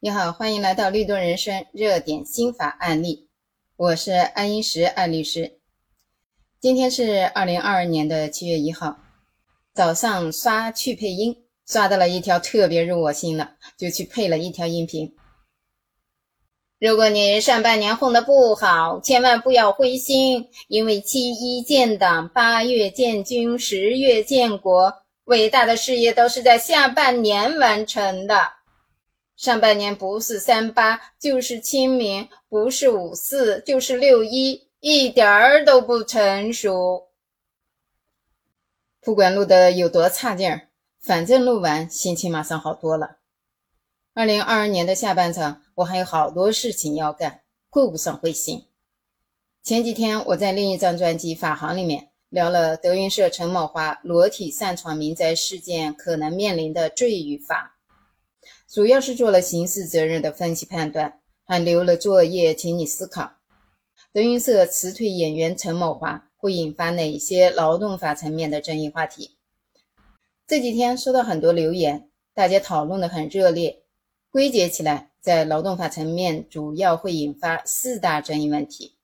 你好，欢迎来到律动人生热点心法案例，我是安英石安律师。今天是二零二二年的七月一号，早上刷去配音，刷到了一条特别入我心了，就去配了一条音频。如果你上半年混得不好，千万不要灰心，因为七一建党，八月建军，十月建国，伟大的事业都是在下半年完成的。上半年不是三八就是清明，不是五四就是六一，一点儿都不成熟。不管录的有多差劲儿，反正录完心情马上好多了。二零二二年的下半场，我还有好多事情要干，顾不上灰心。前几天我在另一张专辑《法行》里面聊了德云社陈某华裸体擅闯民宅事件可能面临的罪与罚。主要是做了刑事责任的分析判断，还留了作业，请你思考：德云社辞退演员陈某华会引发哪些劳动法层面的争议话题？这几天收到很多留言，大家讨论的很热烈。归结起来，在劳动法层面，主要会引发四大争议问题。